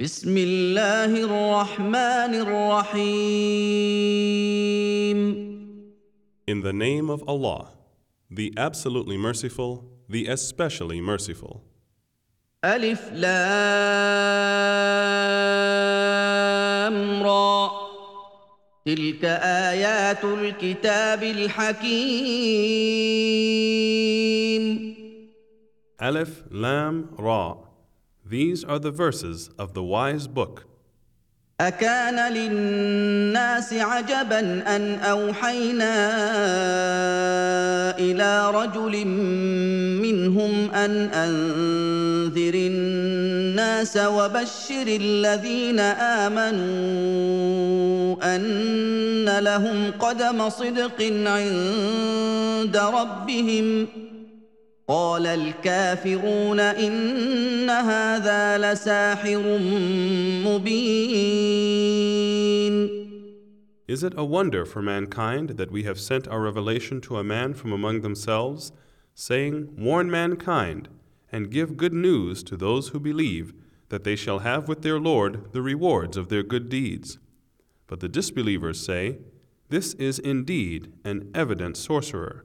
بسم الله الرحمن الرحيم In the name of Allah, the absolutely merciful, the especially merciful. ألف لام را تلك آيات الكتاب الحكيم Aleph, Lam, Ra. These are the verses of the wise book. أكان للناس عجبا أن أوحينا إلى رجل منهم أن أنذر الناس وبشر الذين آمنوا أن لهم قدم صدق عند ربهم قال الكافرون إن هذا لساحر مبين Is it a wonder for mankind that we have sent our revelation to a man from among themselves, saying, Warn mankind, and give good news to those who believe, that they shall have with their Lord the rewards of their good deeds? But the disbelievers say, This is indeed an evident sorcerer.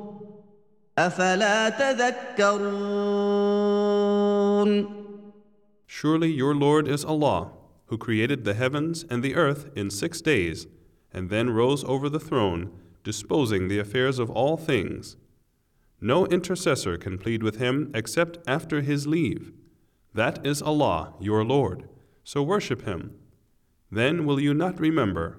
أفلا تذكرون Surely your Lord is Allah, who created the heavens and the earth in six days, and then rose over the throne, disposing the affairs of all things. No intercessor can plead with him except after his leave. That is Allah, your Lord, so worship him. Then will you not remember?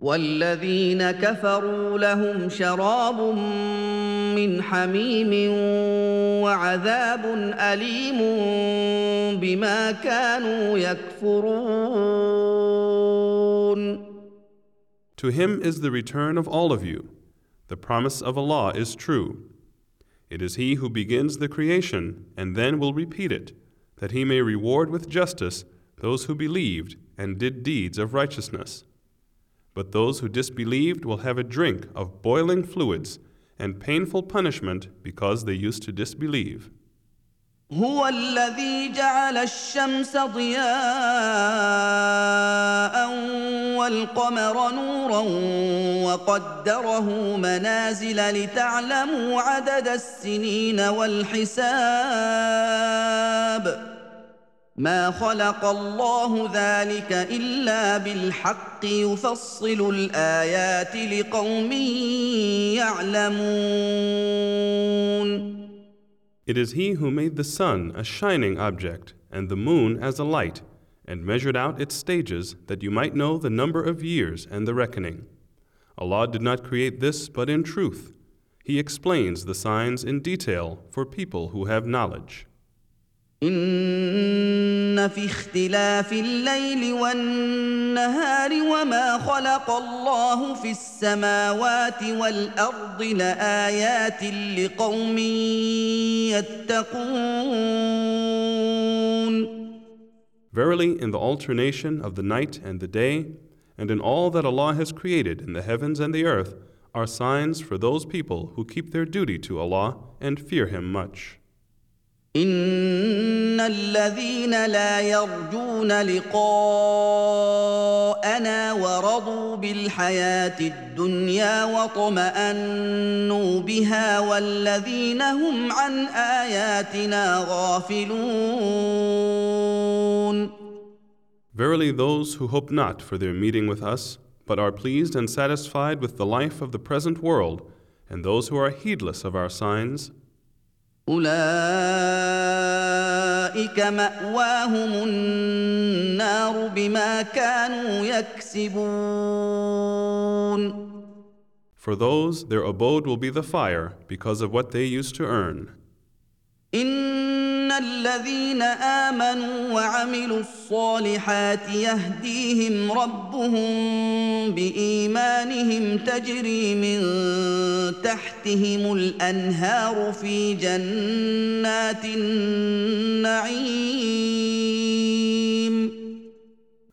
والذين كفروا لهم شراب من حميم وعذاب أليم بما كانوا يكفرون To him is the return of all of you. The promise of Allah is true. It is He who begins the creation and then will repeat it, that He may reward with justice those who believed and did deeds of righteousness. But those who disbelieved will have a drink of boiling fluids and painful punishment because they used to disbelieve. هو الذي جعل الشمس ضياء والقمر نورا وقدره منازل لتعلموا عدد السنين والحساب ما خلق الله ذلك الا بالحق يفصل الايات لقوم يعلمون It is He who made the sun a shining object and the moon as a light, and measured out its stages that you might know the number of years and the reckoning. Allah did not create this but in truth. He explains the signs in detail for people who have knowledge. إن في اختلاف الليل والنهار وما خلق الله في السماوات والأرض لآيات لقوم يتقون Verily, in the alternation of the night and the day, and in all that Allah has created in the heavens and the earth, are signs for those people who keep their duty to Allah and fear Him much. إن الذين لا يرجون لقاءنا ورضوا بالحياة الدنيا واطمأنوا بها والذين هم عن آياتنا غافلون Verily, those who hope not for their meeting with us, but are pleased and satisfied with the life of the present world, and those who are heedless of our signs, اولئك ماواهم النار بما كانوا يكسبون For those, their abode will be the fire because of what they used to earn. ان الذين امنوا وعملوا الصالحات يهديهم ربهم بايمانهم تجري من تحتهم الانهار في جنات النعيم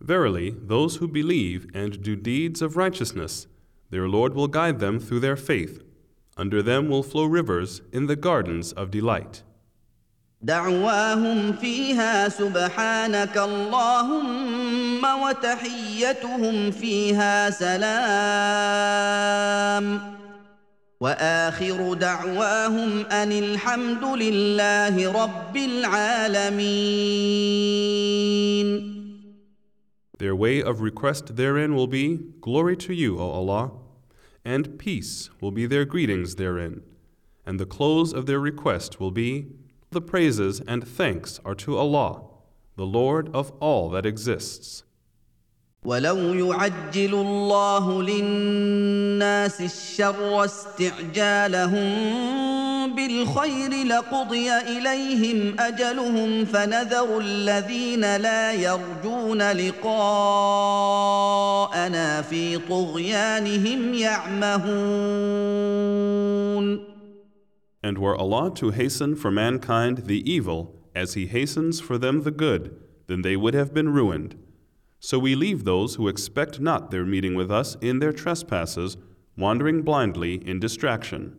Verily, those who believe and do deeds of righteousness, their Lord will guide them through their faith. Under them will flow rivers in the gardens of delight. دعواهم فيها سبحانك اللهم وتحيتهم فيها سلام واخر دعواهم ان الحمد لله رب العالمين Their way of request therein will be, Glory to you, O Allah, and peace will be their greetings therein. And the close of their request will be, The praises and thanks are to Allah, the Lord of all that exists. ولو يعجل الله للناس الشر استعجالهم بالخير لقضي اليهم اجلهم فنذر الذين لا يرجون لقاءنا في طغيانهم يعمهون and were Allah to hasten for mankind the evil as He hastens for them the good, then they would have been ruined. So we leave those who expect not their meeting with us in their trespasses, wandering blindly in distraction.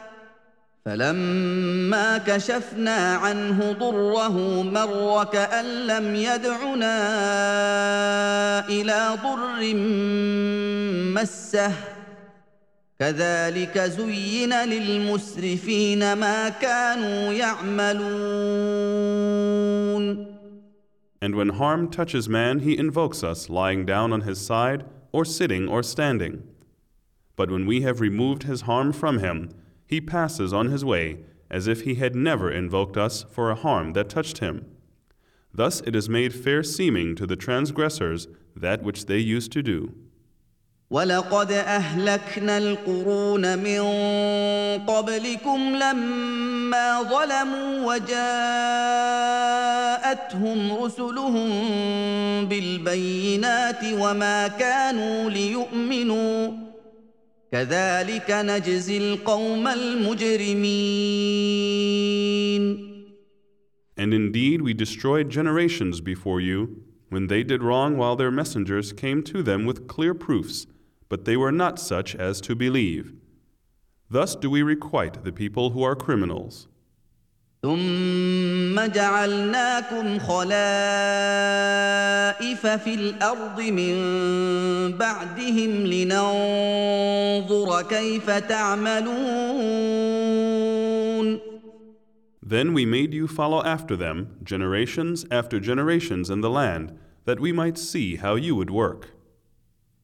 فلما كشفنا عنه ضره مر كان لم يدعنا إلى ضر مسه كذلك زين للمسرفين ما كانوا يعملون And when harm touches man, he invokes us, lying down on his side, or sitting, or standing. But when we have removed his harm from him, he passes on his way, as if he had never invoked us for a harm that touched him. Thus it is made fair seeming to the transgressors that which they used to do. ولقد اهلكنا القرون من قبلكم لما ظلموا وجاءتهم رسلهم بالبينات وما كانوا ليؤمنوا كذلك نجزي القوم المجرمين And indeed we destroyed generations before you, when they did wrong while their messengers came to them with clear proofs, but they were not such as to believe. Thus do we requite the people who are criminals. ثم جعلناكم خلائف في الأرض من بعدهم لننظر كيف تعملون Then we made you follow after them, generations after generations in the land, that we might see how you would work.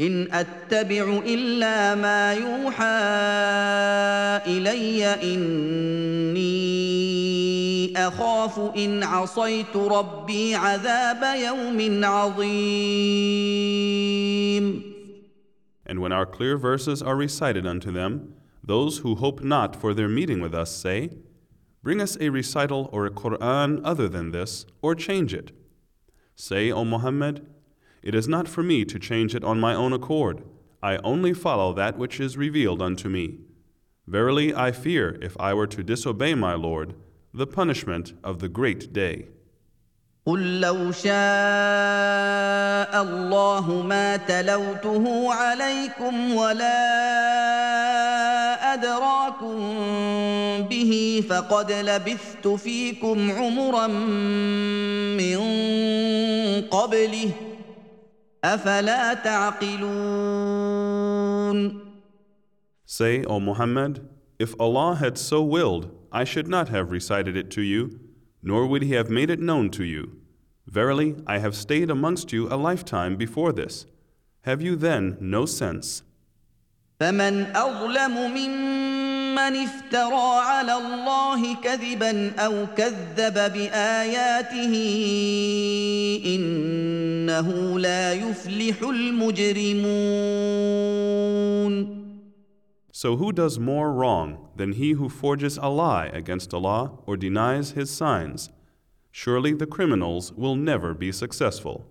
ان اتبع الا ما يوحى الي اني اخاف ان عصيت ربي عذاب يوم عظيم And when our clear verses are recited unto them, those who hope not for their meeting with us say, Bring us a recital or a Quran other than this, or change it. Say, O Muhammad, It is not for me to change it on my own accord. I only follow that which is revealed unto me. Verily, I fear if I were to disobey my Lord, the punishment of the great day. قل لو شاء الله ما تلوته عليكم ولا ادراكم به فقد لبثت فيكم عمرا من قبله افلا تعقلون Say, O Muhammad, if Allah had so willed, I should not have recited it to you, nor would He have made it known to you. Verily, I have stayed amongst you a lifetime before this. Have you then no sense? فمن اظلم ممن افترى على الله كذبا أو كذب باياته انه لا يفلح المجرمون So who does more wrong than he who forges a lie against Allah or denies His signs? Surely the criminals will never be successful.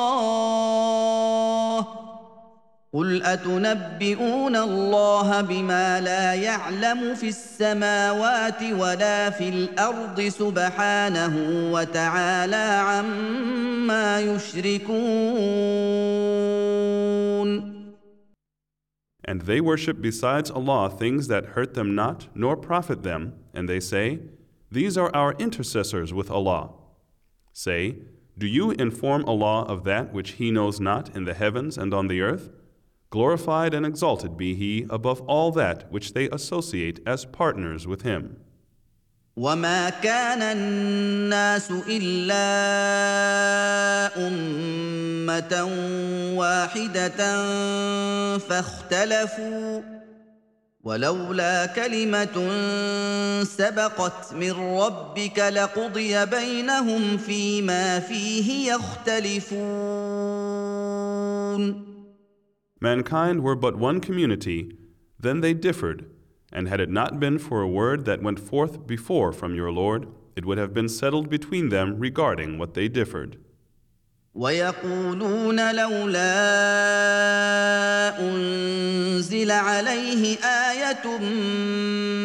قل اتنبئون الله بما لا يعلم في السماوات ولا في الأرض سبحانه وتعالى عما يشركون And they worship besides Allah things that hurt them not nor profit them, and they say, These are our intercessors with Allah. Say, Do you inform Allah of that which He knows not in the heavens and on the earth? Glorified and exalted be He above all that which they associate as partners with Him. وما كان الناس الا امه واحدة فاختلفوا ولولا كلمه سبقت من ربك لقضي بينهم فيما فيه يختلفون Mankind were but one community, then they differed, and had it not been for a word that went forth before from your Lord, it would have been settled between them regarding what they differed. ويقولون لولا انزل عليه ايه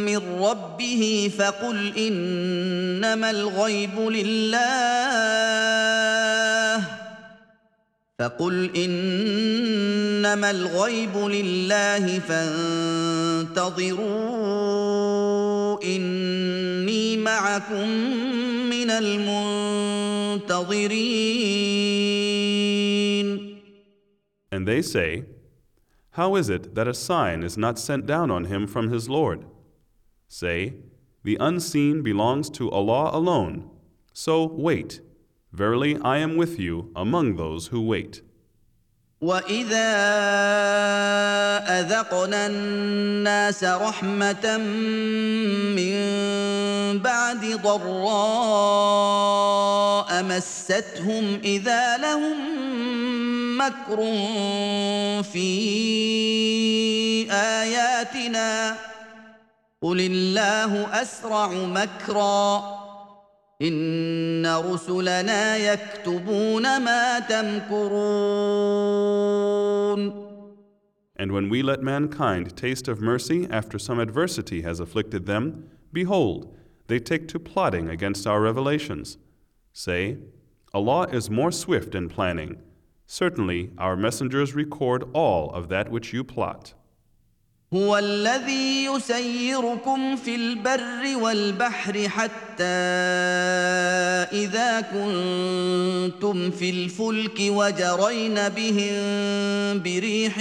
من ربه فقل انما الغيب لله فقل انما الغيب لله فانتظروا اني معكم من المنتظرين And they say, How is it that a sign is not sent down on him from his Lord? Say, The unseen belongs to Allah alone. So wait. Verily, I am with you among those who wait. واذا اذقنا الناس رحمه من بعد ضراء مستهم اذا لهم مكر في اياتنا قل الله اسرع مكرا ان رسلنا يكتبون ما تمكرون And when we let mankind taste of mercy after some adversity has afflicted them, behold, they take to plotting against our revelations. Say, Allah is more swift in planning. Certainly, our messengers record all of that which you plot. هو الذي يسيركم في البر والبحر حتى إذا كنتم في الفلك وجرين بهم بريح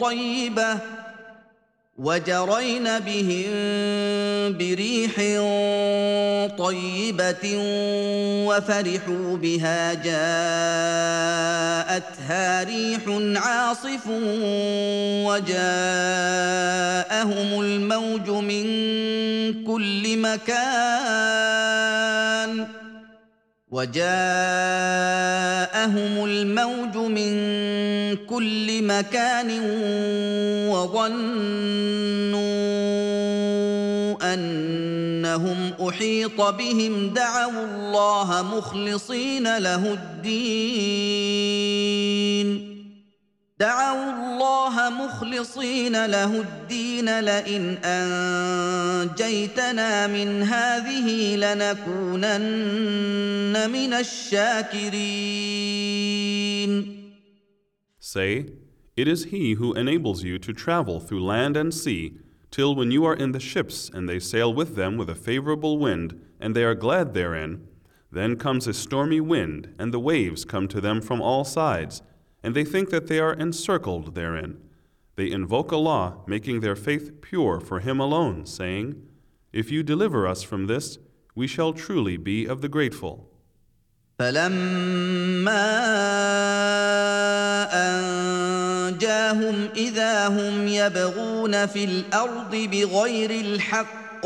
طيبة وجرين بهم بريح طيبة وفرحوا بها جاءتها ريح عاصف وجاءهم الموج من كل مكان وجاءهم الموج من كل مكان وظنوا أنهم أحيط بهم دعوا الله مخلصين له الدين. دعوا الله مخلصين له الدين لئن انجيتنا من هذه لنكونن من الشاكرين Say, It is He who enables you to travel through land and sea, till when you are in the ships and they sail with them with a favorable wind, and they are glad therein, then comes a stormy wind, and the waves come to them from all sides, and they think that they are encircled therein. They invoke Allah, making their faith pure for Him alone, saying, If you deliver us from this, we shall truly be of the grateful. فلما انجاهم اذا هم يبغون في الارض بغير الحق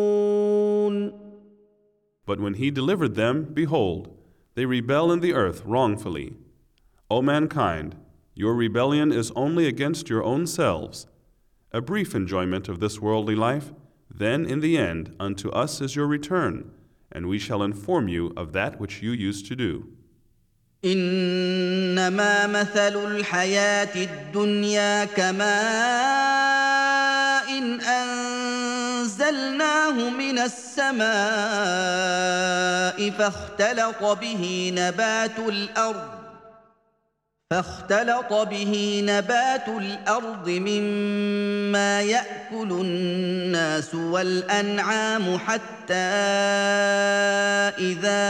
But when He delivered them, behold, they rebel in the earth wrongfully. O mankind, your rebellion is only against your own selves. A brief enjoyment of this worldly life, then in the end unto us is your return, and we shall inform you of that which you used to do. انما مثل الحياه الدنيا كماء أنزلناه من السماء فاختلط به نبات الأرض فاختلط به نبات الأرض مما يأكل الناس والأنعام حتى إذا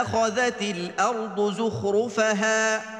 أخذت الأرض زخرفها.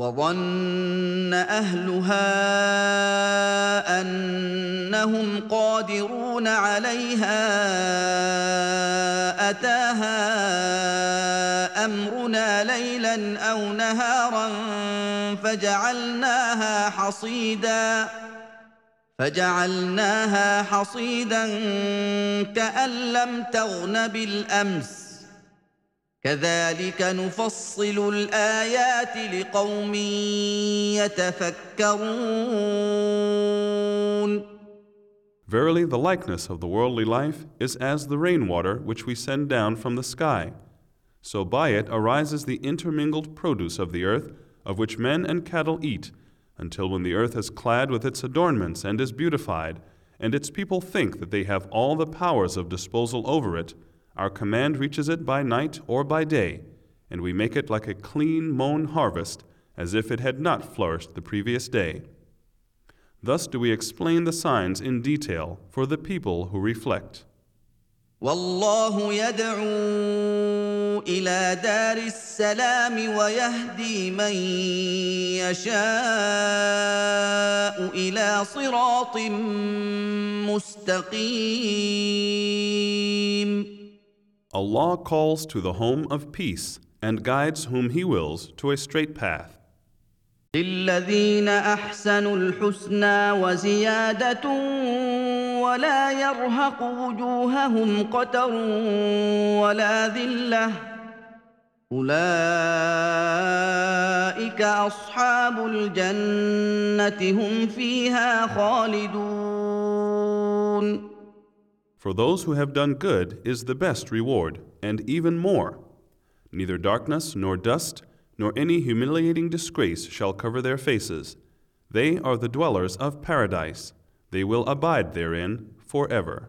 وظن أهلها أنهم قادرون عليها أتاها أمرنا ليلا أو نهارا فجعلناها حصيدا فجعلناها حصيدا كأن لم تغن بالأمس كذلك نفصل الايات لقوم يتفكرون Verily, the likeness of the worldly life is as the rainwater which we send down from the sky. So by it arises the intermingled produce of the earth, of which men and cattle eat, until when the earth is clad with its adornments and is beautified, and its people think that they have all the powers of disposal over it, our command reaches it by night or by day, and we make it like a clean mown harvest, as if it had not flourished the previous day. Thus do we explain the signs in detail for the people who reflect. والله يدعو الى دار السلام ويهدي من يشاء الى صراط مستقيم Allah calls to the home of peace and guides whom He wills to a straight path. للذين احسنوا الحسنى وزياده ولا يرهق وجوههم قتر ولا ذله اولئك اصحاب الجنه هم فيها خالدون for those who have done good is the best reward, and even more. Neither darkness nor dust nor any humiliating disgrace shall cover their faces. They are the dwellers of paradise. They will abide therein forever.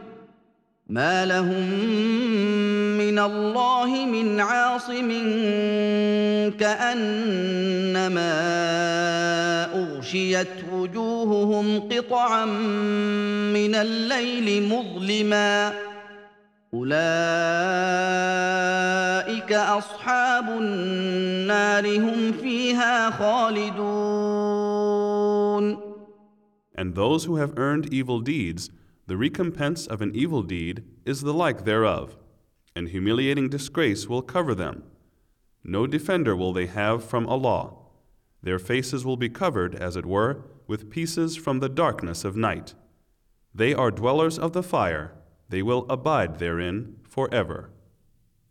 ما لهم من الله من عاصم كانما اغشيت وجوههم قطعا من الليل مظلما اولئك اصحاب النار هم فيها خالدون And those who have earned evil deeds The recompense of an evil deed is the like thereof, and humiliating disgrace will cover them. No defender will they have from Allah. Their faces will be covered, as it were, with pieces from the darkness of night. They are dwellers of the fire, they will abide therein forever.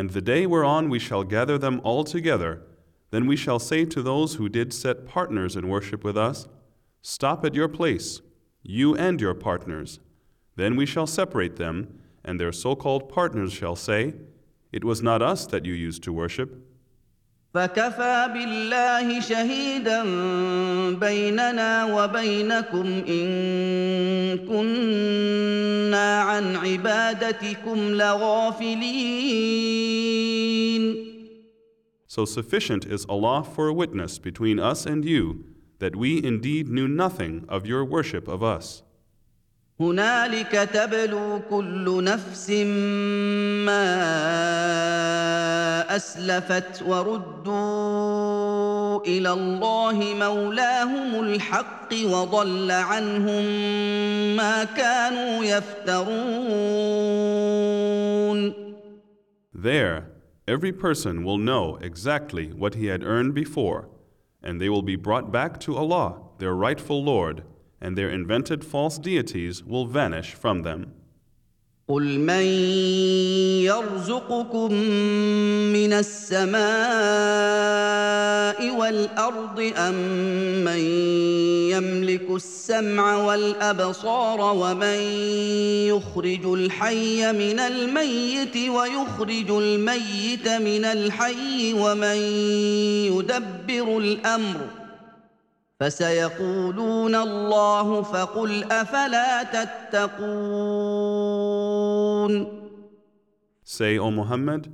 And the day whereon we shall gather them all together, then we shall say to those who did set partners in worship with us, Stop at your place, you and your partners. Then we shall separate them, and their so called partners shall say, It was not us that you used to worship. فكفى بالله شهيدا بيننا وبينكم ان كنا عن عبادتكم لغافلين So sufficient is Allah for a witness between us and you that we indeed knew nothing of your worship of us. هنالك تبلو كل نفس ما اسلفت وردوا إلى الله مولاهم الحق وضل عنهم ما كانوا يفترون There, every person will know exactly what he had earned before, and they will be brought back to Allah, their rightful Lord, and their invented false deities will vanish from them. قل من يرزقكم من السماء والارض ام من يملك السمع والابصار ومن يخرج الحي من الميت ويخرج الميت من الحي ومن يدبر الامر فسيقولون الله فقل افلا تتقون Say, O Muhammad,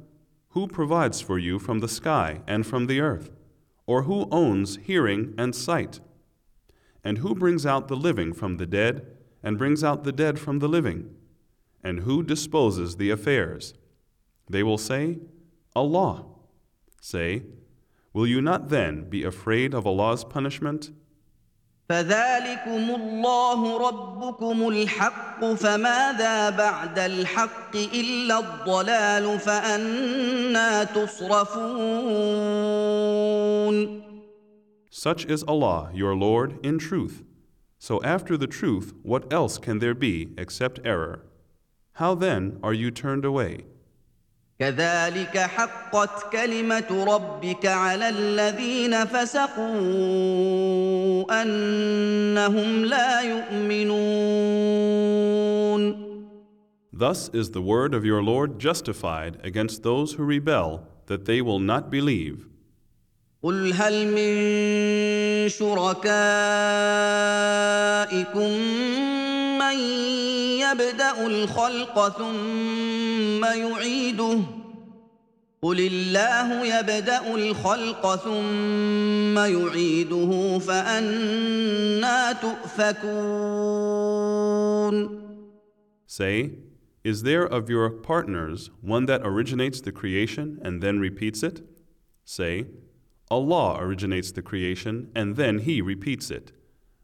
who provides for you from the sky and from the earth? Or who owns hearing and sight? And who brings out the living from the dead and brings out the dead from the living? And who disposes the affairs? They will say, Allah. Say, Will you not then be afraid of Allah's punishment? فذلكم الله ربكم الحق فماذا بعد الحق الا الضلال فانا تصرفون Such is Allah, your Lord, in truth. So after the truth, what else can there be except error? How then are you turned away? كذلك حقت كلمه ربك على الذين فسقوا انهم لا يؤمنون Thus is the word of your Lord justified against those who rebel, that they will not believe. قل هل من شركائكم من يبدا الخلق ثم يعيده قل الله يبدا الخلق ثم يعيده فانا تؤفكون Say, Is there of your partners one that originates the creation and then repeats it? Say, Allah originates the creation and then He repeats it.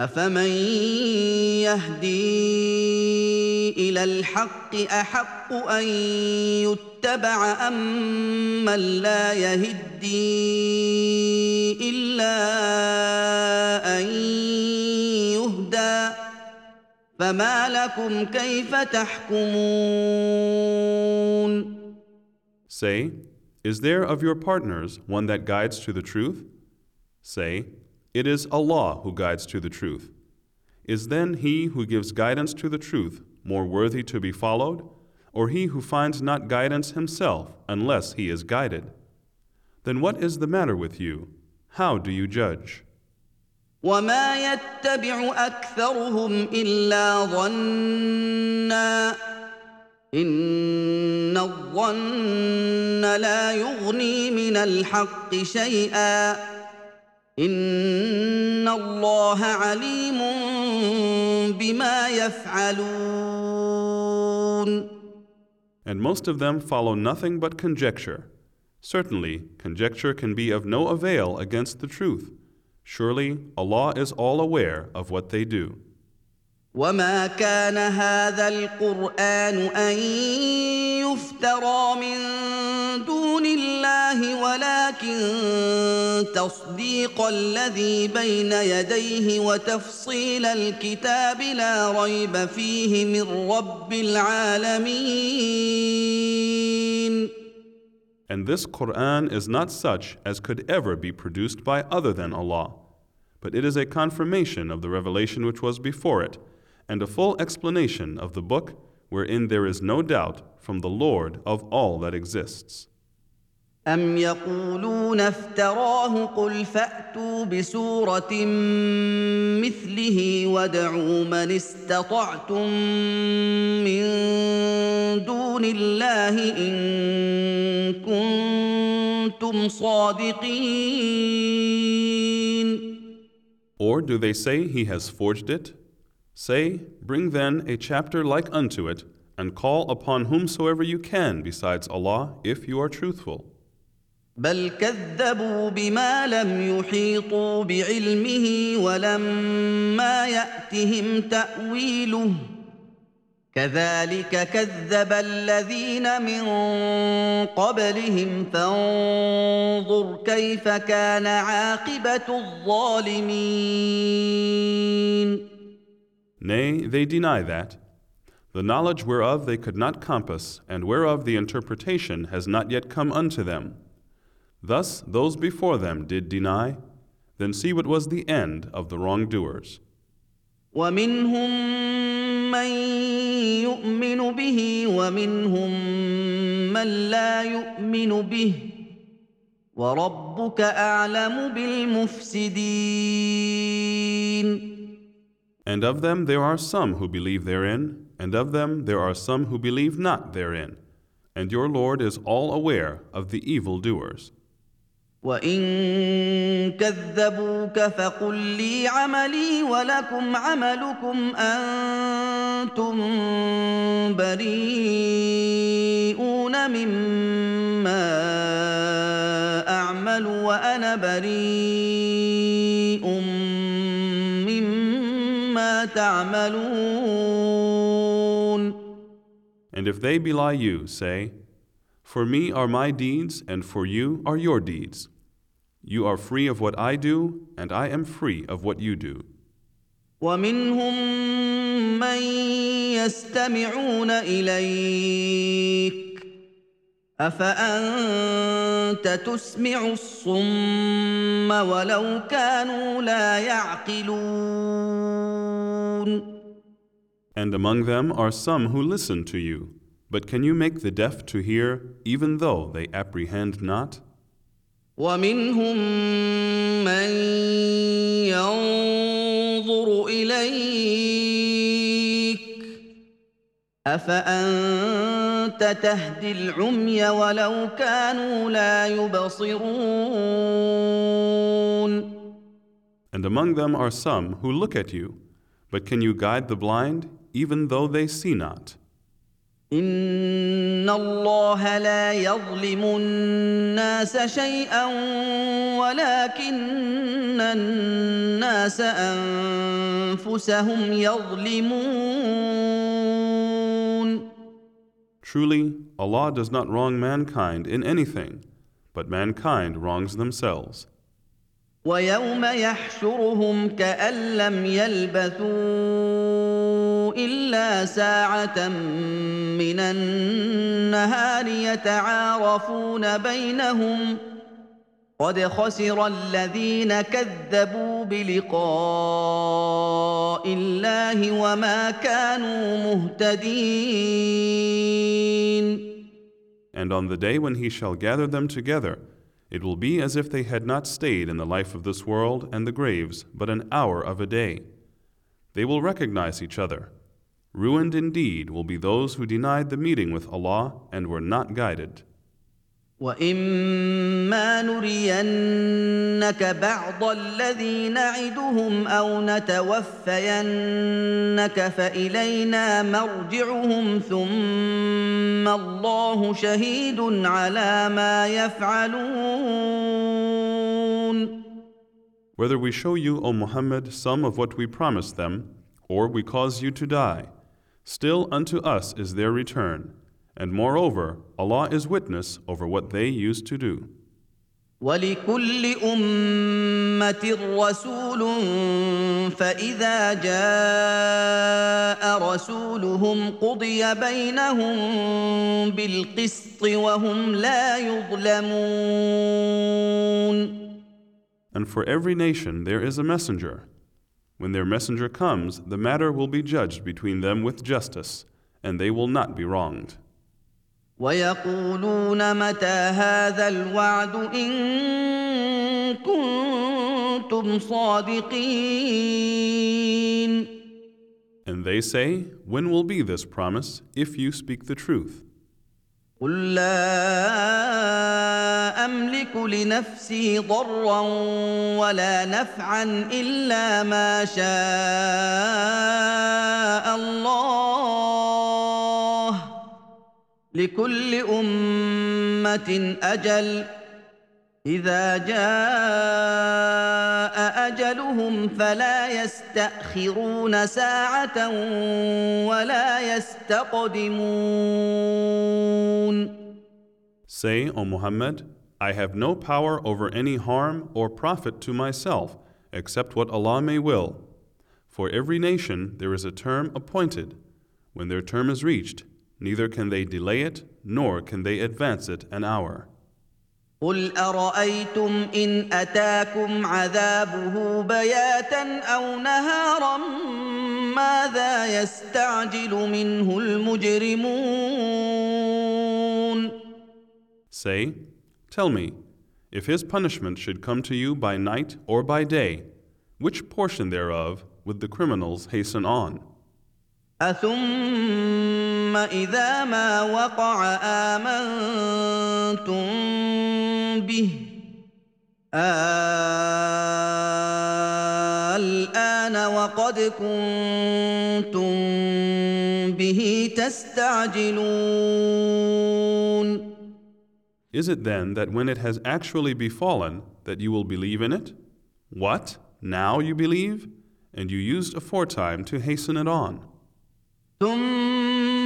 أفمن يهدي إلى الحق أحق أن يتبع أم من لا يهدي إلا أن يهدى فما لكم كيف تحكمون Say, Is there of your partners one that guides to the truth? Say, It is Allah who guides to the truth. Is then he who gives guidance to the truth more worthy to be followed, or he who finds not guidance himself unless he is guided? Then what is the matter with you? How do you judge? وما يتبع اكثرهم الا ظنا ان الظن لا يغني من الحق شيئا ان الله عليم بما يفعلون And most of them follow nothing but conjecture. Certainly, conjecture can be of no avail against the truth. Surely, Allah is all aware of what they do. وما كان هذا القران ان يفترى من دون الله ولكن تصديق الذي بين يديه وتفصيل الكتاب لا ريب فيه من رب العالمين And this Quran is not such as could ever be produced by other than Allah, but it is a confirmation of the revelation which was before it, and a full explanation of the book wherein there is no doubt from the Lord of all that exists. أم يقولون افتراه قل فأتوا بسورة مثله وادعوا من استطعتم من دون الله إن كنتم صادقين Or do they say he has forged it? Say, Bring then a chapter like unto it, and call upon whomsoever you can besides Allah, if you are truthful. بل كذبوا بما لم يحيطوا بعلمه ولما ياتهم تاويله كذلك كذب الذين من قبلهم فانظر كيف كان عاقبه الظالمين Nay, they deny that. The knowledge whereof they could not compass, and whereof the interpretation has not yet come unto them. Thus those before them did deny, then see what was the end of the wrongdoers. ومنهم من يؤمن به ومنهم من لا يؤمن به وربك اعلم بالمفسدين And of them there are some who believe therein, and of them there are some who believe not therein. And your Lord is all aware of the evildoers. وان كذبوك فقل لي عملي ولكم عملكم أنتم بريئون مما اعمل وأنا بريء تعملون And if they belie you, say, For me are my deeds, and for you are your deeds. You are free of what I do, and I am free of what you do. ومنهم من يستمعون اليك افانت تسمع الصم ولو كانوا لا يعقلون And among them are some who listen to you. But can you make the deaf to hear, even though they apprehend not? ومنهم من ينظر اليك افانت تهدي العمي ولو كانوا لا يبصرون And among them are some who look at you. But can you guide the blind, even though they see not? ان الله لا يظلم الناس شيئا ولكن الناس انفسهم يظلمون Truly, Allah does not wrong mankind in anything, but mankind wrongs themselves. ويوم يحشرهم كأن لم يلبثوا إلا ساعة من النهار يتعارفون بينهم قد خسر الذين كذبوا بلقاء الله وما كانوا مهتدين. And on the day when He shall gather them together, it will be as if they had not stayed in the life of this world and the graves but an hour of a day. They will recognize each other. Ruined indeed will be those who denied the meeting with Allah and were not guided. واما نرينك بعض الذي نعدهم أو نتوفينك فالينا مرجعهم ثم الله شهيد على ما يفعلون Whether we show you, O Muhammad, some of what we promised them, or we cause you to die, still unto us is their return. And moreover, Allah is witness over what they used to do. ولكل أمة رسول فإذا جاء رسولهم قضي بينهم بالقسط وهم لا يظلمون And for every nation there is a messenger. When their messenger comes, the matter will be judged between them with justice, and they will not be wronged. ويقولون متى هذا الوعد إن كنتم صادقين And they say, When will be this promise, if you speak the truth? قل لا أملك لنفسي ضرا ولا نفعا إلا ما شاء الله لكل أمة أجل إذا جاء أجلهم فلا يستأخرون ساعة ولا يستقدمون Say, O Muhammad, I have no power over any harm or profit to myself except what Allah may will. For every nation there is a term appointed. When their term is reached, neither can they delay it nor can they advance it an hour. قل أرأيتم إن أتاكم عذابه بياتا أو نهارا ماذا يستعجل منه المجرمون Say, Tell me, if his punishment should come to you by night or by day, which portion thereof would the criminals hasten on? أثم إذا ما وقع آمنتم به الآن وقد كنتم به تستعجلون Is it then that when it has actually befallen that you will believe in it? What? Now you believe? And you used aforetime to hasten it on. ثم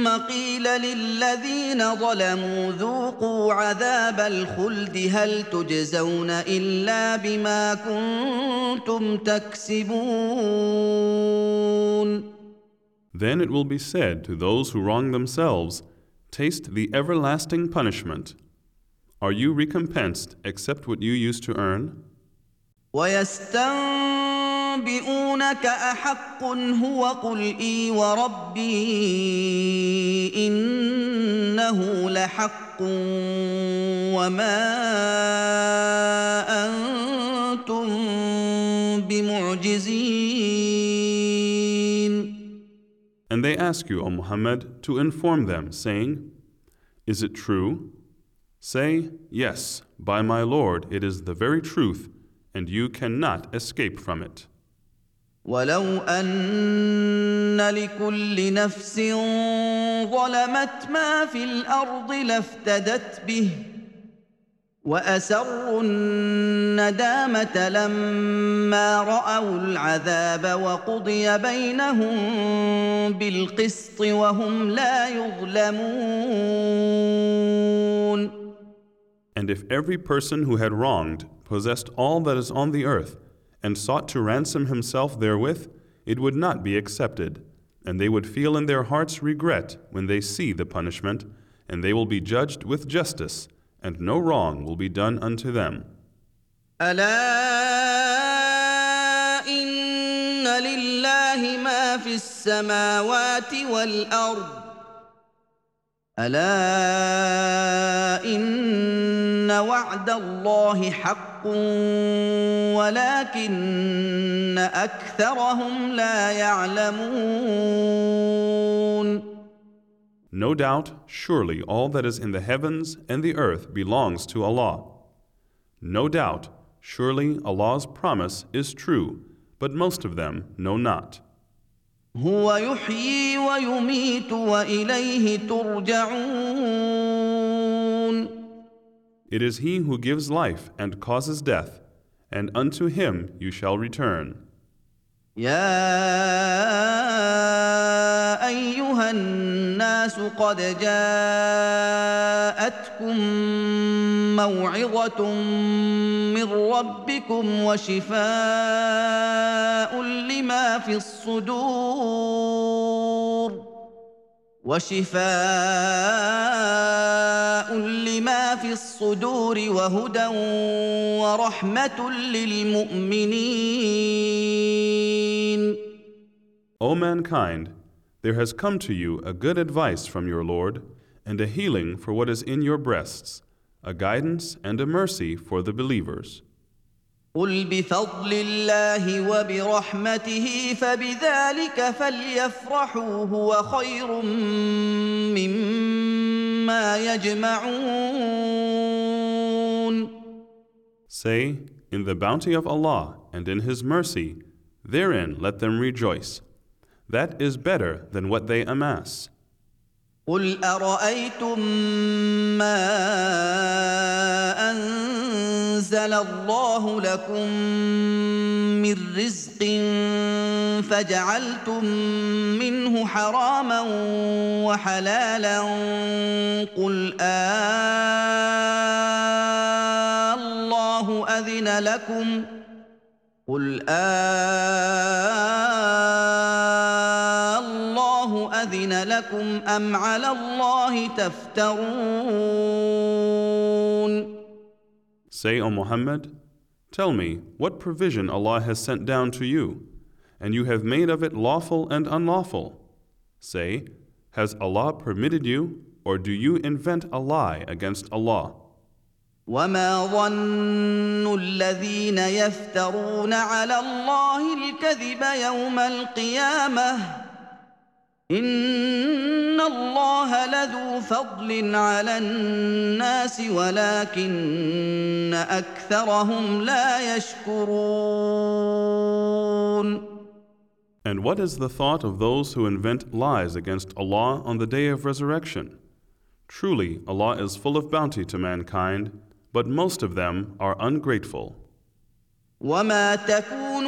قيل للذين ظلموا ذوقوا عذاب الخلد هل تجزون الا بما كنتم تكسبون Then it will be said to those who wrong themselves, Taste the everlasting punishment. Are you recompensed except what you used to earn? ويستنبئونك احق هو قل اي وربي انه لحق وما انتم بمعجزين And they ask you, O Muhammad, to inform them, saying, Is it true? Say, Yes, by my Lord, it is the very truth, and you cannot escape from it. ولو ان لكل نفس ظلمت ما في الأرض لافتدت به واسروا الندامه لما راوا العذاب وقضي بينهم بالقسط وهم لا يظلمون And if every person who had wronged possessed all that is on the earth and sought to ransom himself therewith, it would not be accepted, and they would feel in their hearts regret when they see the punishment, and they will be judged with justice, and no wrong will be done unto them. الا ان لله ما في السماوات والارض الا ان وعد الله حق ولكن اكثرهم لا يعلمون No doubt, surely all that is in the heavens and the earth belongs to Allah. No doubt, surely Allah's promise is true, but most of them know not. هو يحيي ويميت واليه ترجعون It is He who gives life and causes death, and unto Him you shall return. يا ايها الناس قد جاءتكم موعظه من ربكم وشفاء لما في الصدور وشفاء لما في الصدور وهدى ورحمه للمؤمنين O mankind, there has come to you a good advice from your Lord, and a healing for what is in your breasts, a guidance and a mercy for the believers. قل بفضل الله وبرحمته فبذلك فليفرحوا هو خير مما يجمعون Say, In the bounty of Allah and in His mercy, therein let them rejoice. That is better than what they amass. قل ارايتم ما انزل الله لكم من رزق فجعلتم منه حراما وحلالا قل آه الله اذن لكم قل آه لكم أم على الله تفترون Say, O Muhammad, tell me, what provision Allah has sent down to you, and you have made of it lawful and unlawful? Say, Has Allah permitted you, or do you invent a lie against Allah? وما ظن الذين يفترون على الله الكذب يوم القيامة إن الله لذو فضل على الناس ولكن أكثرهم لا يشكرون And what is the thought of those who invent lies against Allah on the day of resurrection? Truly, Allah is full of bounty to mankind, but most of them are ungrateful. وما تكون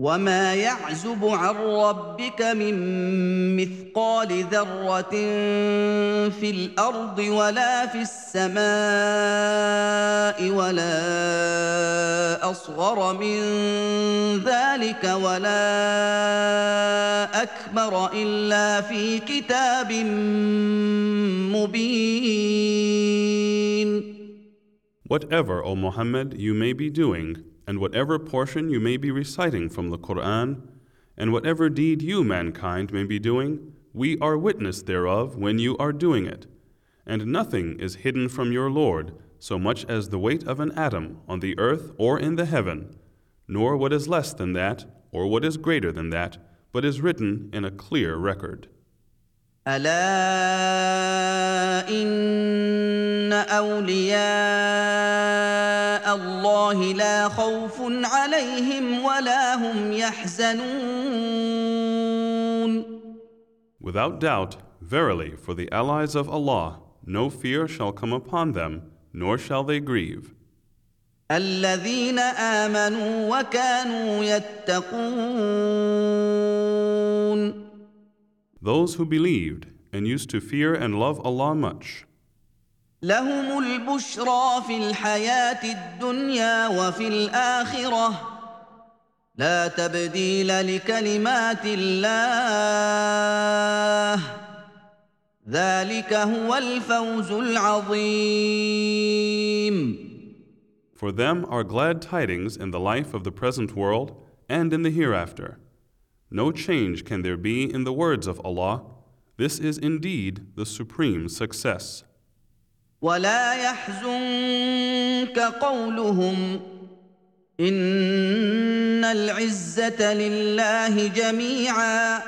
وما يعزب عن ربك من مثقال ذره في الأرض ولا في السماء ولا اصغر من ذلك ولا اكبر الا في كتاب مبين Whatever, O Muhammad, you may be doing, and whatever portion you may be reciting from the Quran, and whatever deed you, mankind, may be doing, we are witness thereof when you are doing it. And nothing is hidden from your Lord so much as the weight of an atom on the earth or in the heaven, nor what is less than that or what is greater than that, but is written in a clear record. الا ان اولياء الله لا خوف عليهم ولا هم يحزنون Without doubt, verily, for the allies of Allah, no fear shall come upon them, nor shall they grieve. الذين امنوا وكانوا يتقون Those who believed and used to fear and love Allah much. لهم البشرى في الحياه الدنيا وفي الاخره لا تبديل لكلمات الله ذلك هو الفوز العظيم For them are glad tidings in the life of the present world and in the hereafter. No change can there be in the words of Allah. This is indeed the supreme success. ولا يحزنك قولهم ان العزه لله جميعا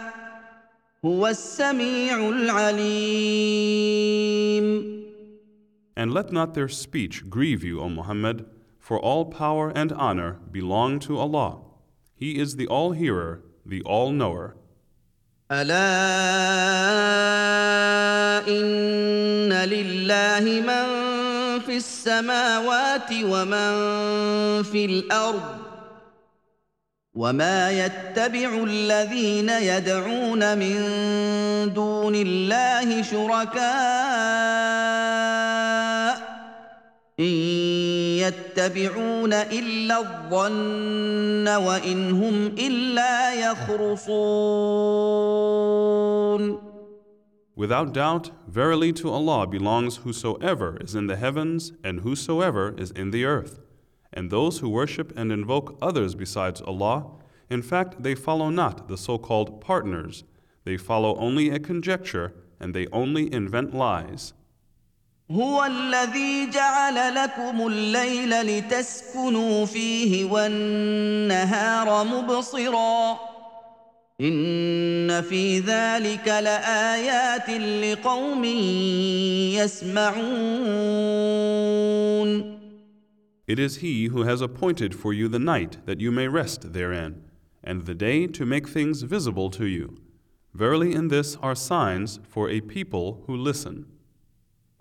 هو السميع العليم And let not their speech grieve you, O Muhammad, for all power and honor belong to Allah. He is the all hearer, the all knower. الا ان لله من في السماوات ومن في الأرض وما يتبع الذين يدعون من دون الله شركاء ان يتبعون الا الظن وان هم الا يخرصون Without doubt, verily to Allah belongs whosoever is in the heavens and whosoever is in the earth. And those who worship and invoke others besides Allah, in fact, they follow not the so called partners. They follow only a conjecture and they only invent lies. هو الذي جعل لكم الليل لتسكنوا فيه والنهار مبصرا ان في ذلك لايات لقوم يسمعون It is He who has appointed for you the night that you may rest therein, and the day to make things visible to you. Verily, in this are signs for a people who listen.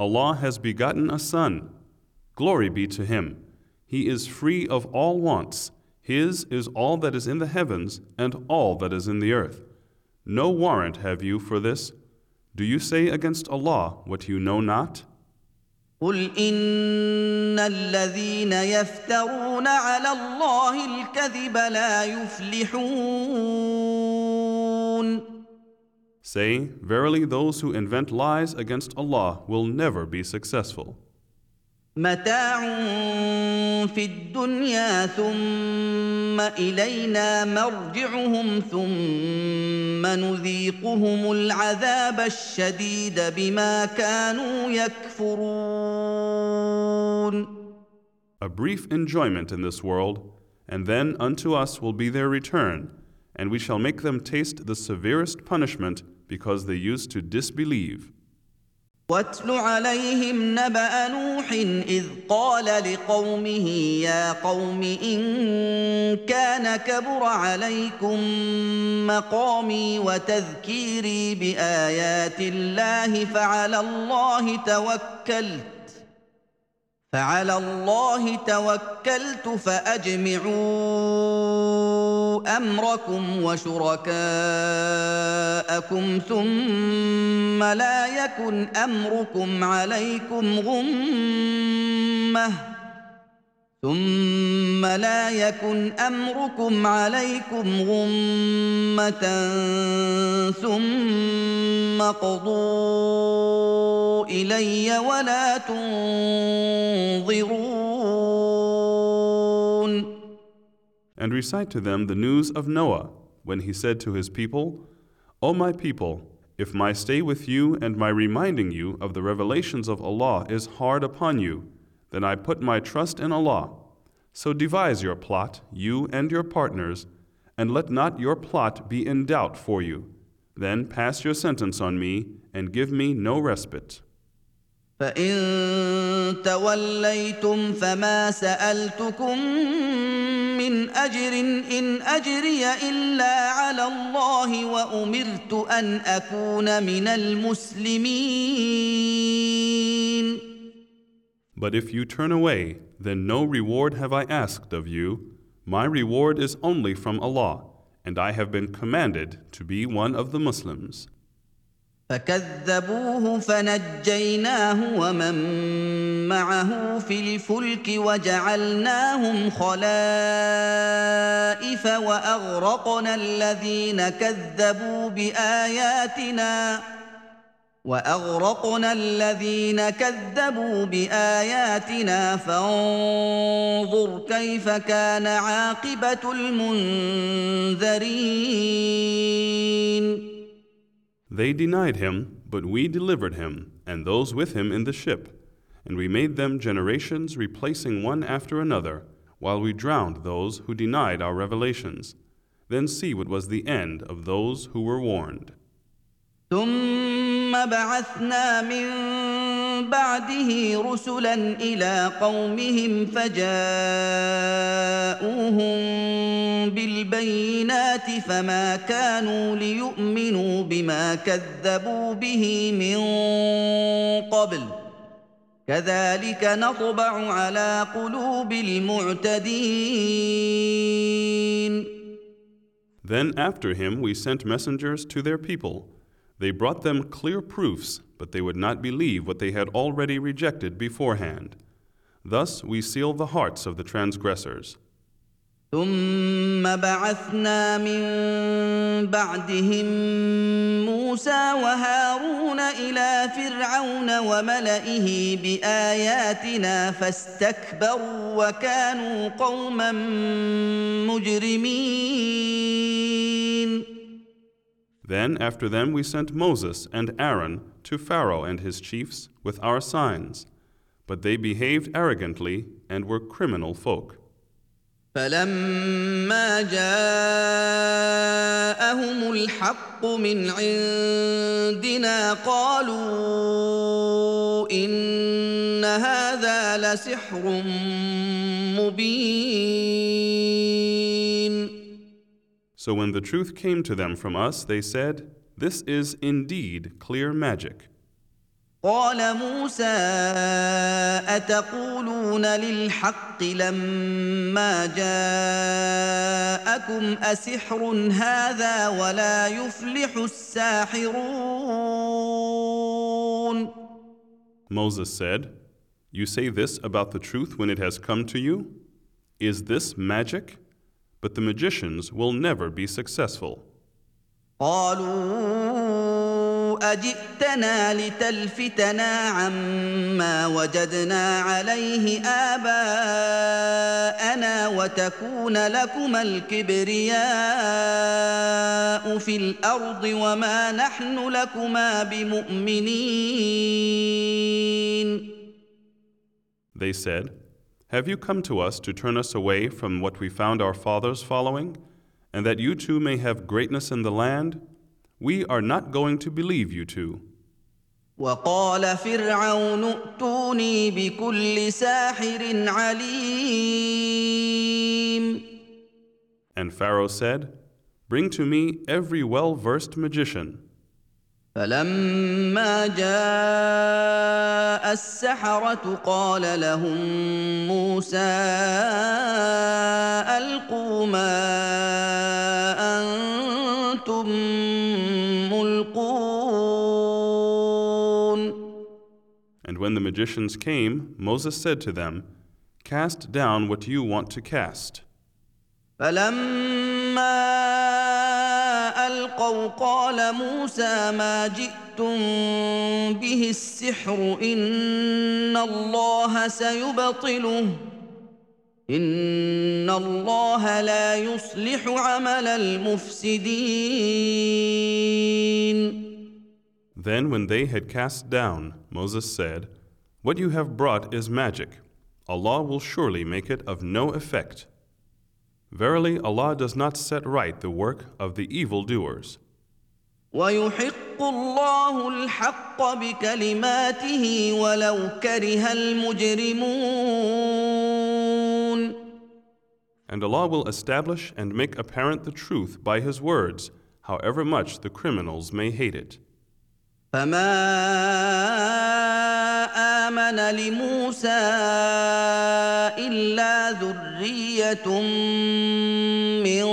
Allah has begotten a son. Glory be to Him. He is free of all wants. His is all that is in the heavens and all that is in the earth. No warrant have you for this. Do you say against Allah what you know not? قل ان الذين يفترون على الله الكذب لا يفلحون Say, Verily, those who invent lies against Allah will never be successful. متاع في الدنيا ثم الينا مرجعهم ثم نذيقهم العذاب الشديد بما كانوا يكفرون A brief enjoyment in this world, and then unto us will be their return, and we shall make them taste the severest punishment because they used to disbelieve. واتل عليهم نبأ نوح إذ قال لقومه يا قوم إن كان كبر عليكم مقامي وتذكيري بآيات الله فعلى الله توكلت فعلى الله توكلت فأجمعوا أمركم وشركاءكم ثم لا يكن أمركم عليكم غمة. ثم لا يكن امركم عليكم غمه ثم قضوا الي ولا تنظرون And recite to them the news of Noah, when he said to his people, O my people, if my stay with you and my reminding you of the revelations of Allah is hard upon you, then I put my trust in Allah. So devise your plot, you and your partners, and let not your plot be in doubt for you. Then pass your sentence on me and give me no respite. فان توليتم فما سالتكم من اجر ان اجري الا على الله وامرت ان اكون من المسلمين But if you turn away, then no reward have I asked of you. My reward is only from Allah, and I have been commanded to be one of the Muslims. فكذبوه فنجيناه ومن معه في الفلك وجعلناهم خلائف واغرقنا الذين كذبوا باياتنا واغرقنا الذين كذبوا باياتنا فانظر كيف كان عاقبه المنذرين They denied him, but we delivered him, and those with him in the ship, and we made them generations replacing one after another, while we drowned those who denied our revelations. Then see what was the end of those who were warned. ثم بعثنا من بعده رسلا إلى قومهم فجاءوهم بالبينات فما كانوا ليؤمنوا بما كذبوا به من قبل كذلك نطبع على قلوب المعتدين Then after him we sent messengers to their people. They brought them clear proofs, but they would not believe what they had already rejected beforehand. Thus we seal the hearts of the transgressors. ثم بعثنا من بعدهم موسى وهارون الى فرعون وملئه باياتنا فاستكبروا وكانوا قوما مجرمين Then after them we sent Moses and Aaron to Pharaoh and his chiefs with our signs, but they behaved arrogantly and were criminal folk. فلما جاءهم الحق من عندنا قالوا ان هذا لسحر مبين So when the truth came to them from us, they said, This is indeed clear magic. قال موسى اتقولون للحق لما جاءكم اسحر هذا ولا يفلح الساحرون Moses said, You say this about the truth when it has come to you? Is this magic? But the magicians will never be successful. قالوا أجئتنا لتلفتنا عما وجدنا عليه آباءنا وتكون لكما الكبرياء في الأرض وما نحن لكما بمؤمنين They said, Have you come to us to turn us away from what we found our fathers following, and that you too may have greatness in the land? We are not going to believe you two. وقال فرعون ائتوني بكل ساحر عليم And Pharaoh said, Bring to me every well versed magician. فلما جاء السحرة قال لهم موسى ألقوا ما أنتم ملقون And when the magicians came, Moses said to them, Cast down what you want to cast. فلما القوا قال موسى ما جئتم به السحر ان الله سيبطله ان الله لا يصلح عمل المفسدين Then, when they had cast down, Moses said, What you have brought is magic. Allah will surely make it of no effect. Verily, Allah does not set right the work of the evildoers. ويحق الله الحق بكلماته ولو كره المجرمون And Allah will establish and make apparent the truth by His words, however much the criminals may hate it. فما امن لموسى الا ذريه من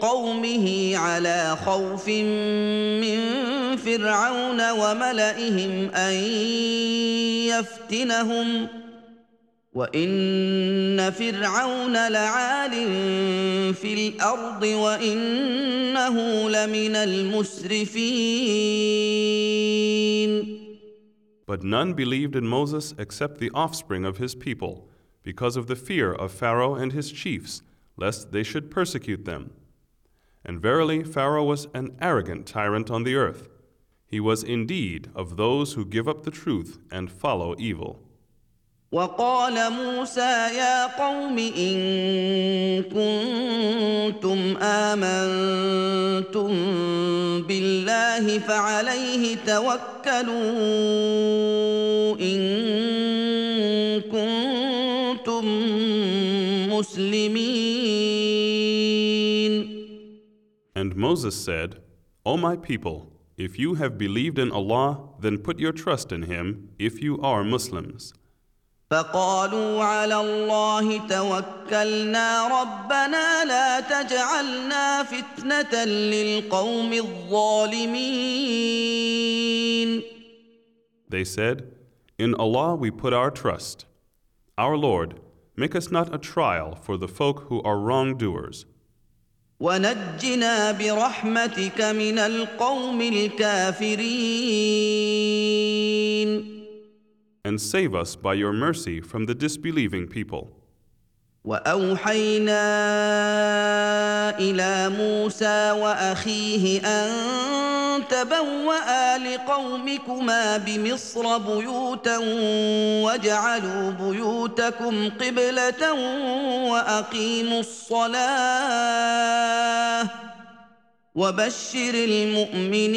قومه على خوف من فرعون وملئهم ان يفتنهم وان فرعون لعال في الارض وانه لمن المسرفين But none believed in Moses except the offspring of his people, because of the fear of Pharaoh and his chiefs, lest they should persecute them. And verily, Pharaoh was an arrogant tyrant on the earth. He was indeed of those who give up the truth and follow evil. وقال موسى يا قوم ان كنتم امنتم بالله فعليه توكلوا ان كنتم مسلمين And Moses said, O my people, if you have believed in Allah, then put your trust in Him if you are Muslims. فقالوا على الله توكلنا ربنا لا تجعلنا فتنه للقوم الظالمين They said, In Allah we put our trust. Our Lord, make us not a trial for the folk who are wrongdoers, ونجنا برحمتك من القوم الكافرين and save us by your mercy from the disbelieving people. وأوحينا إلى موسى وأخيه أن تبوأ لقومكما بمصر بيوتا واجعلوا بيوتكم قبلة وأقيموا الصلاة وبشر المؤمنين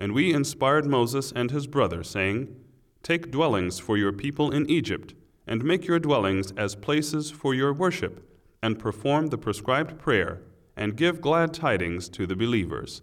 And we inspired Moses and his brother, saying, Take dwellings for your people in Egypt, and make your dwellings as places for your worship, and perform the prescribed prayer, and give glad tidings to the believers.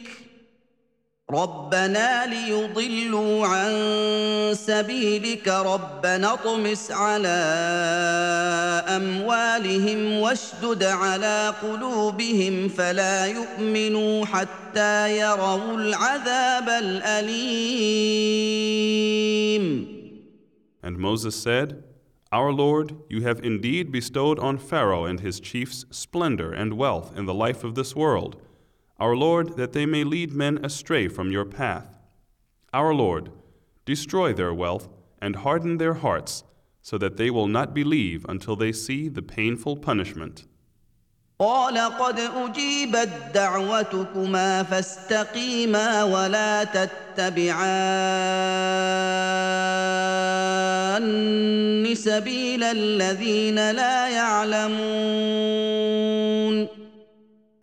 ربنا ليضلوا عن سبيلك ربنا اطمس على اموالهم واشدد على قلوبهم فلا يؤمنوا حتى يروا العذاب الاليم And Moses said, Our Lord, you have indeed bestowed on Pharaoh and his chiefs splendor and wealth in the life of this world. Our Lord, that they may lead men astray from your path. Our Lord, destroy their wealth and harden their hearts, so that they will not believe until they see the painful punishment. قال قد اجيبت دعوتكما فاستقيما ولا تتبعان سبيل الذين لا يعلمون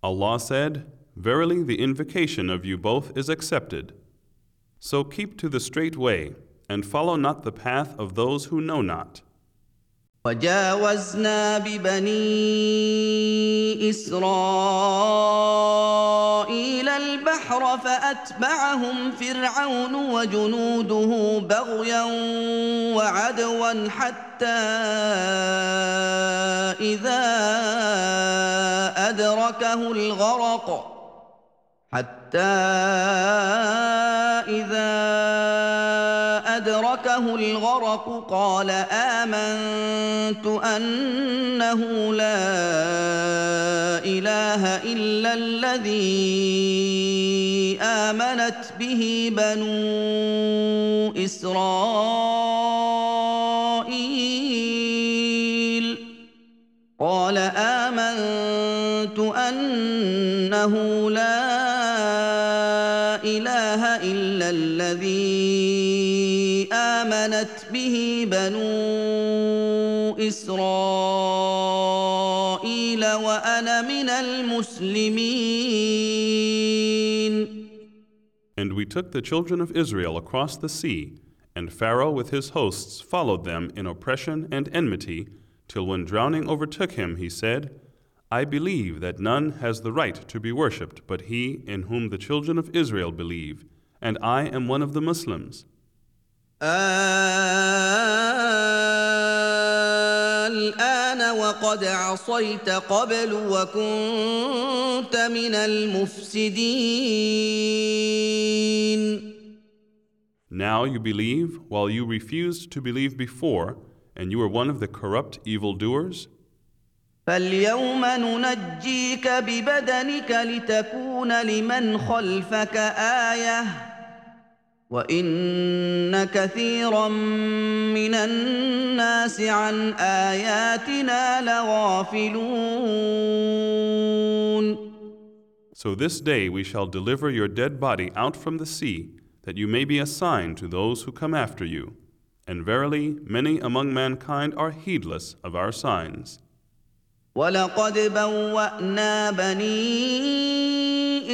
Allah said, Verily the invocation of you both is accepted. So keep to the straight way, and follow not the path of those who know not. وجاوزنا ببني اسرائيل البحر البحر فاتبعهم فرعون وجنوده بغيا وعدوا حتى اذا ادركه الغرق حتى إذا أدركه الغرق قال آمنت أنه لا إله إلا الذي آمنت به بنو إسرائيل. قال آمنت أنه لا الذي امنت به بنو اسرائيل وانا من المسلمين And we took the children of Israel across the sea, and Pharaoh with his hosts followed them in oppression and enmity, till when drowning overtook him, he said, I believe that none has the right to be worshipped but he in whom the children of Israel believe, and I am one of the Muslims. الآن وقد عصيت قبل وكنت من المفسدين Now you believe, while you refused to believe before, and you were one of the corrupt evildoers? فاليوم ننجيك ببدنك لتكون لمن خلفك آية وإن كثيرا من الناس عن آياتنا لغافلون So this day we shall deliver your dead body out from the sea, that you may be a sign to those who come after you. And verily, many among mankind are heedless of our signs. ولقد بوأنا بني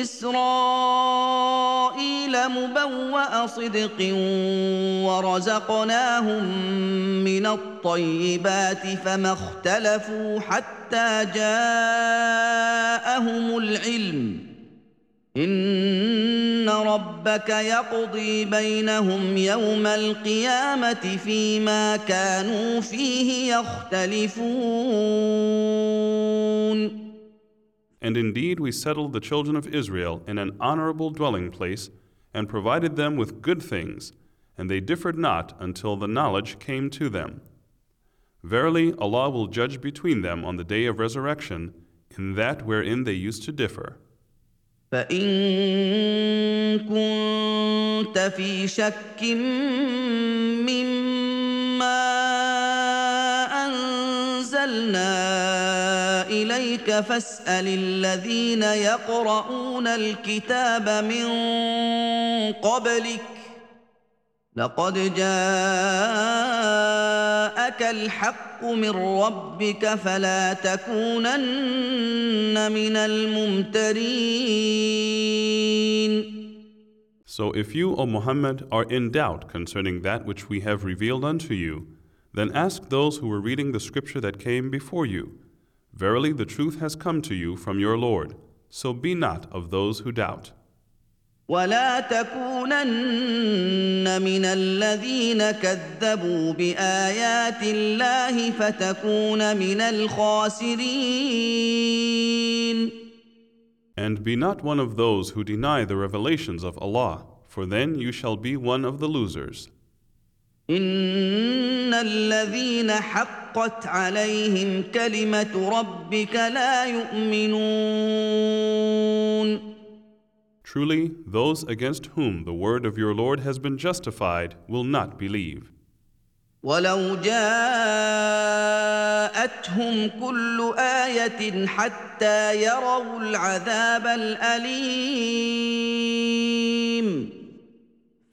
إسرائيل مبوأ صدق ورزقناهم من الطيبات فما اختلفوا حتى جاءهم العلم ان ربك يقضي بينهم يوم القيامه فيما كانوا فيه يختلفون And indeed, we settled the children of Israel in an honorable dwelling place and provided them with good things, and they differed not until the knowledge came to them. Verily, Allah will judge between them on the day of resurrection in that wherein they used to differ. فإن كنت في شك مما أنزلنا إليك فاسأل الذين يقرؤون الكتاب من قبلك لقد جاءك الحق من ربك فلا تكونن من الممترين So if you, O Muhammad, are in doubt concerning that which we have revealed unto you, then ask those who were reading the scripture that came before you. Verily, the truth has come to you from your Lord, so be not of those who doubt. ولا تكونن من الذين كذبوا بايات الله فتكون من الخاسرين And be not one of those who deny the revelations of Allah, for then you shall be one of the losers. ان الذين حقت عليهم كلمه ربك لا يؤمنون Truly, those against whom the word of your Lord has been justified will not believe. ولو جاءتهم كل ايه حتى يروا العذاب الاليم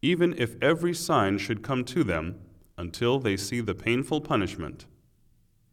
Even if every sign should come to them until they see the painful punishment.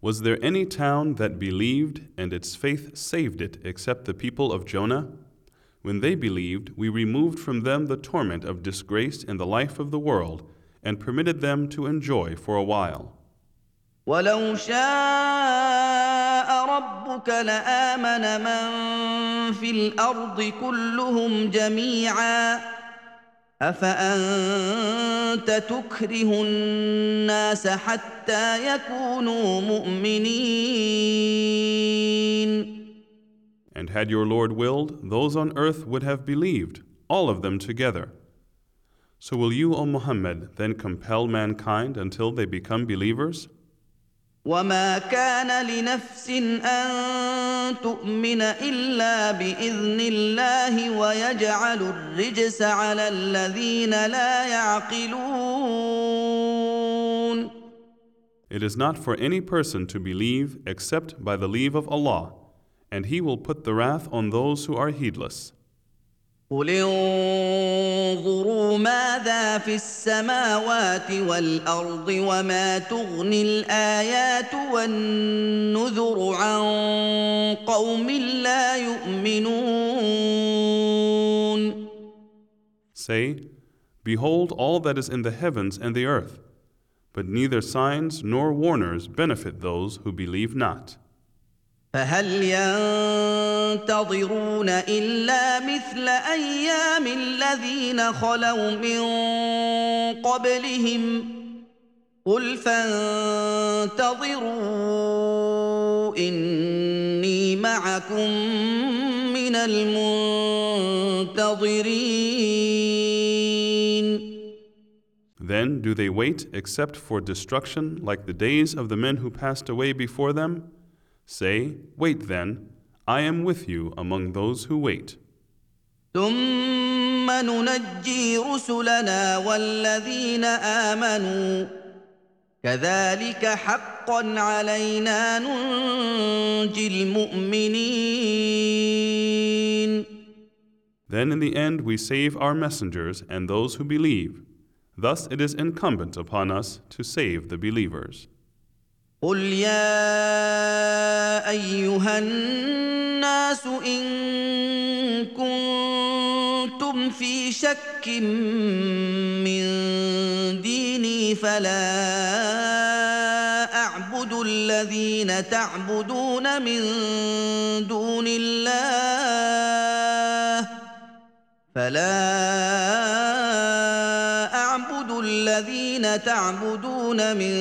Was there any town that believed and its faith saved it except the people of Jonah? When they believed, we removed from them the torment of disgrace in the life of the world and permitted them to enjoy for a while. ولو شاء ربك لامن من في الارض كلهم جميعا افانت تكره الناس حتى يكونوا مؤمنين And had your Lord willed, those on earth would have believed, all of them together. So will you, O Muhammad, then compel mankind until they become believers? وما كان لنفس ان تؤمن الا باذن الله ويجعل الرجس على الذين لا يعقلون It is not for any person to believe except by the leave of Allah, and He will put the wrath on those who are heedless. قل انظروا ماذا في السماوات والارض وما تغني الايات والنذر عن قوم لا يؤمنون Say, Behold all that is in the heavens and the earth, but neither signs nor warners benefit those who believe not. فهل ينتظرون الا مثل أيام الذين خلوا من قبلهم قل فانتظروا اني معكم من المنتظرين Then do they wait except for destruction like the days of the men who passed away before them? Say, Wait then, I am with you among those who wait. ثم ننجي رسلنا والذين امنوا كذلك حقا علينا ننجي المؤمنين Then in the end we save our messengers and those who believe. Thus it is incumbent upon us to save the believers. قل يا ايها الناس ان كنتم في شك من ديني فلا اعبد الذين تعبدون من دون الله فلا الذين تعبدون من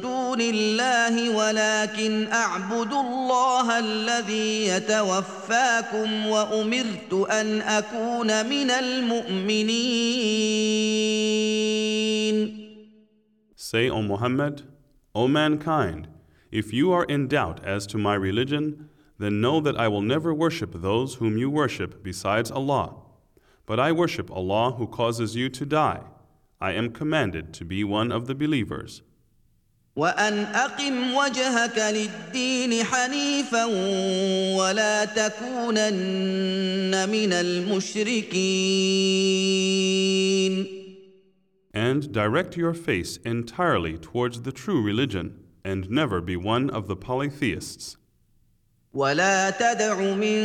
دون الله ولكن اعبد الله الذي يتوفاكم وامرت ان اكون من المؤمنين Say, O Muhammad, O mankind, if you are in doubt as to my religion, then know that I will never worship those whom you worship besides Allah. But I worship Allah who causes you to die. I am commanded to be one of the believers. وان اقم وجهك للدين حنيفا ولا تكونن من المشركين And direct your face entirely towards the true religion, and never be one of the polytheists. ولا تدع من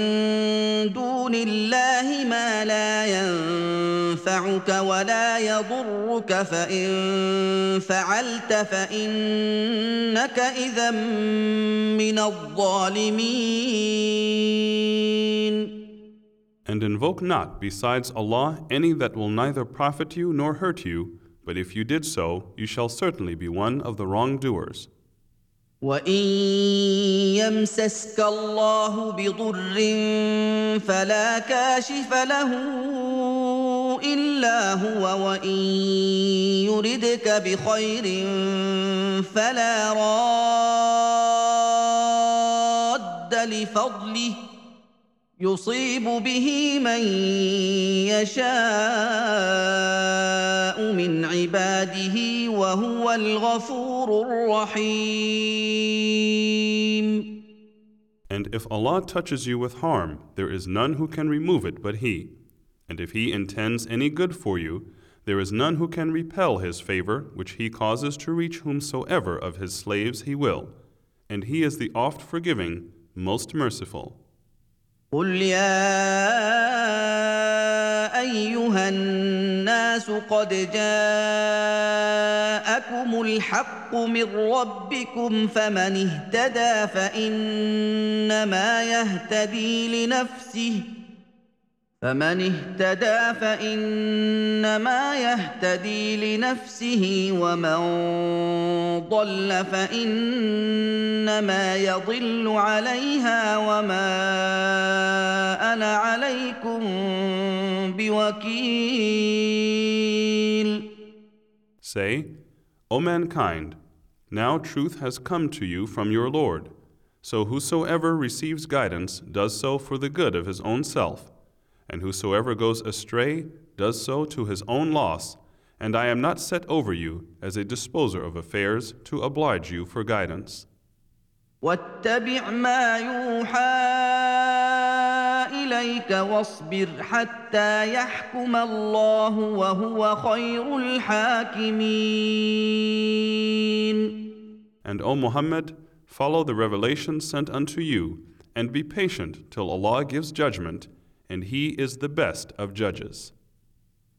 دون الله ما لا ينفعك ولا يضرك فان فعلت فانك اذا من الظالمين And invoke not besides Allah any that will neither profit you nor hurt you, but if you did so, you shall certainly be one of the wrongdoers. وان يمسسك الله بضر فلا كاشف له الا هو وان يردك بخير فلا راد لفضله يصيب به من يشاء من عباده وهو الغفور الرحيم And if Allah touches you with harm, there is none who can remove it but He. And if He intends any good for you, there is none who can repel His favor, which He causes to reach whomsoever of His slaves He will. And He is the oft forgiving, most merciful. قل يا ايها الناس قد جاءكم الحق من ربكم فمن اهتدى فانما يهتدي لنفسه فمن اهتدى فانما يهتدي لنفسه ومن ضل فانما يضل عليها وما انا عليكم بوكيل Say, O mankind, now truth has come to you from your Lord. So whosoever receives guidance does so for the good of his own self, and whosoever goes astray does so to his own loss, and I am not set over you as a disposer of affairs to oblige you for guidance. واتبع ما يوحى اليك واصبر حتى يحكم الله وهو خير الحاكمين And O Muhammad, follow the revelation sent unto you, and be patient till Allah gives judgment, and He is the best of judges.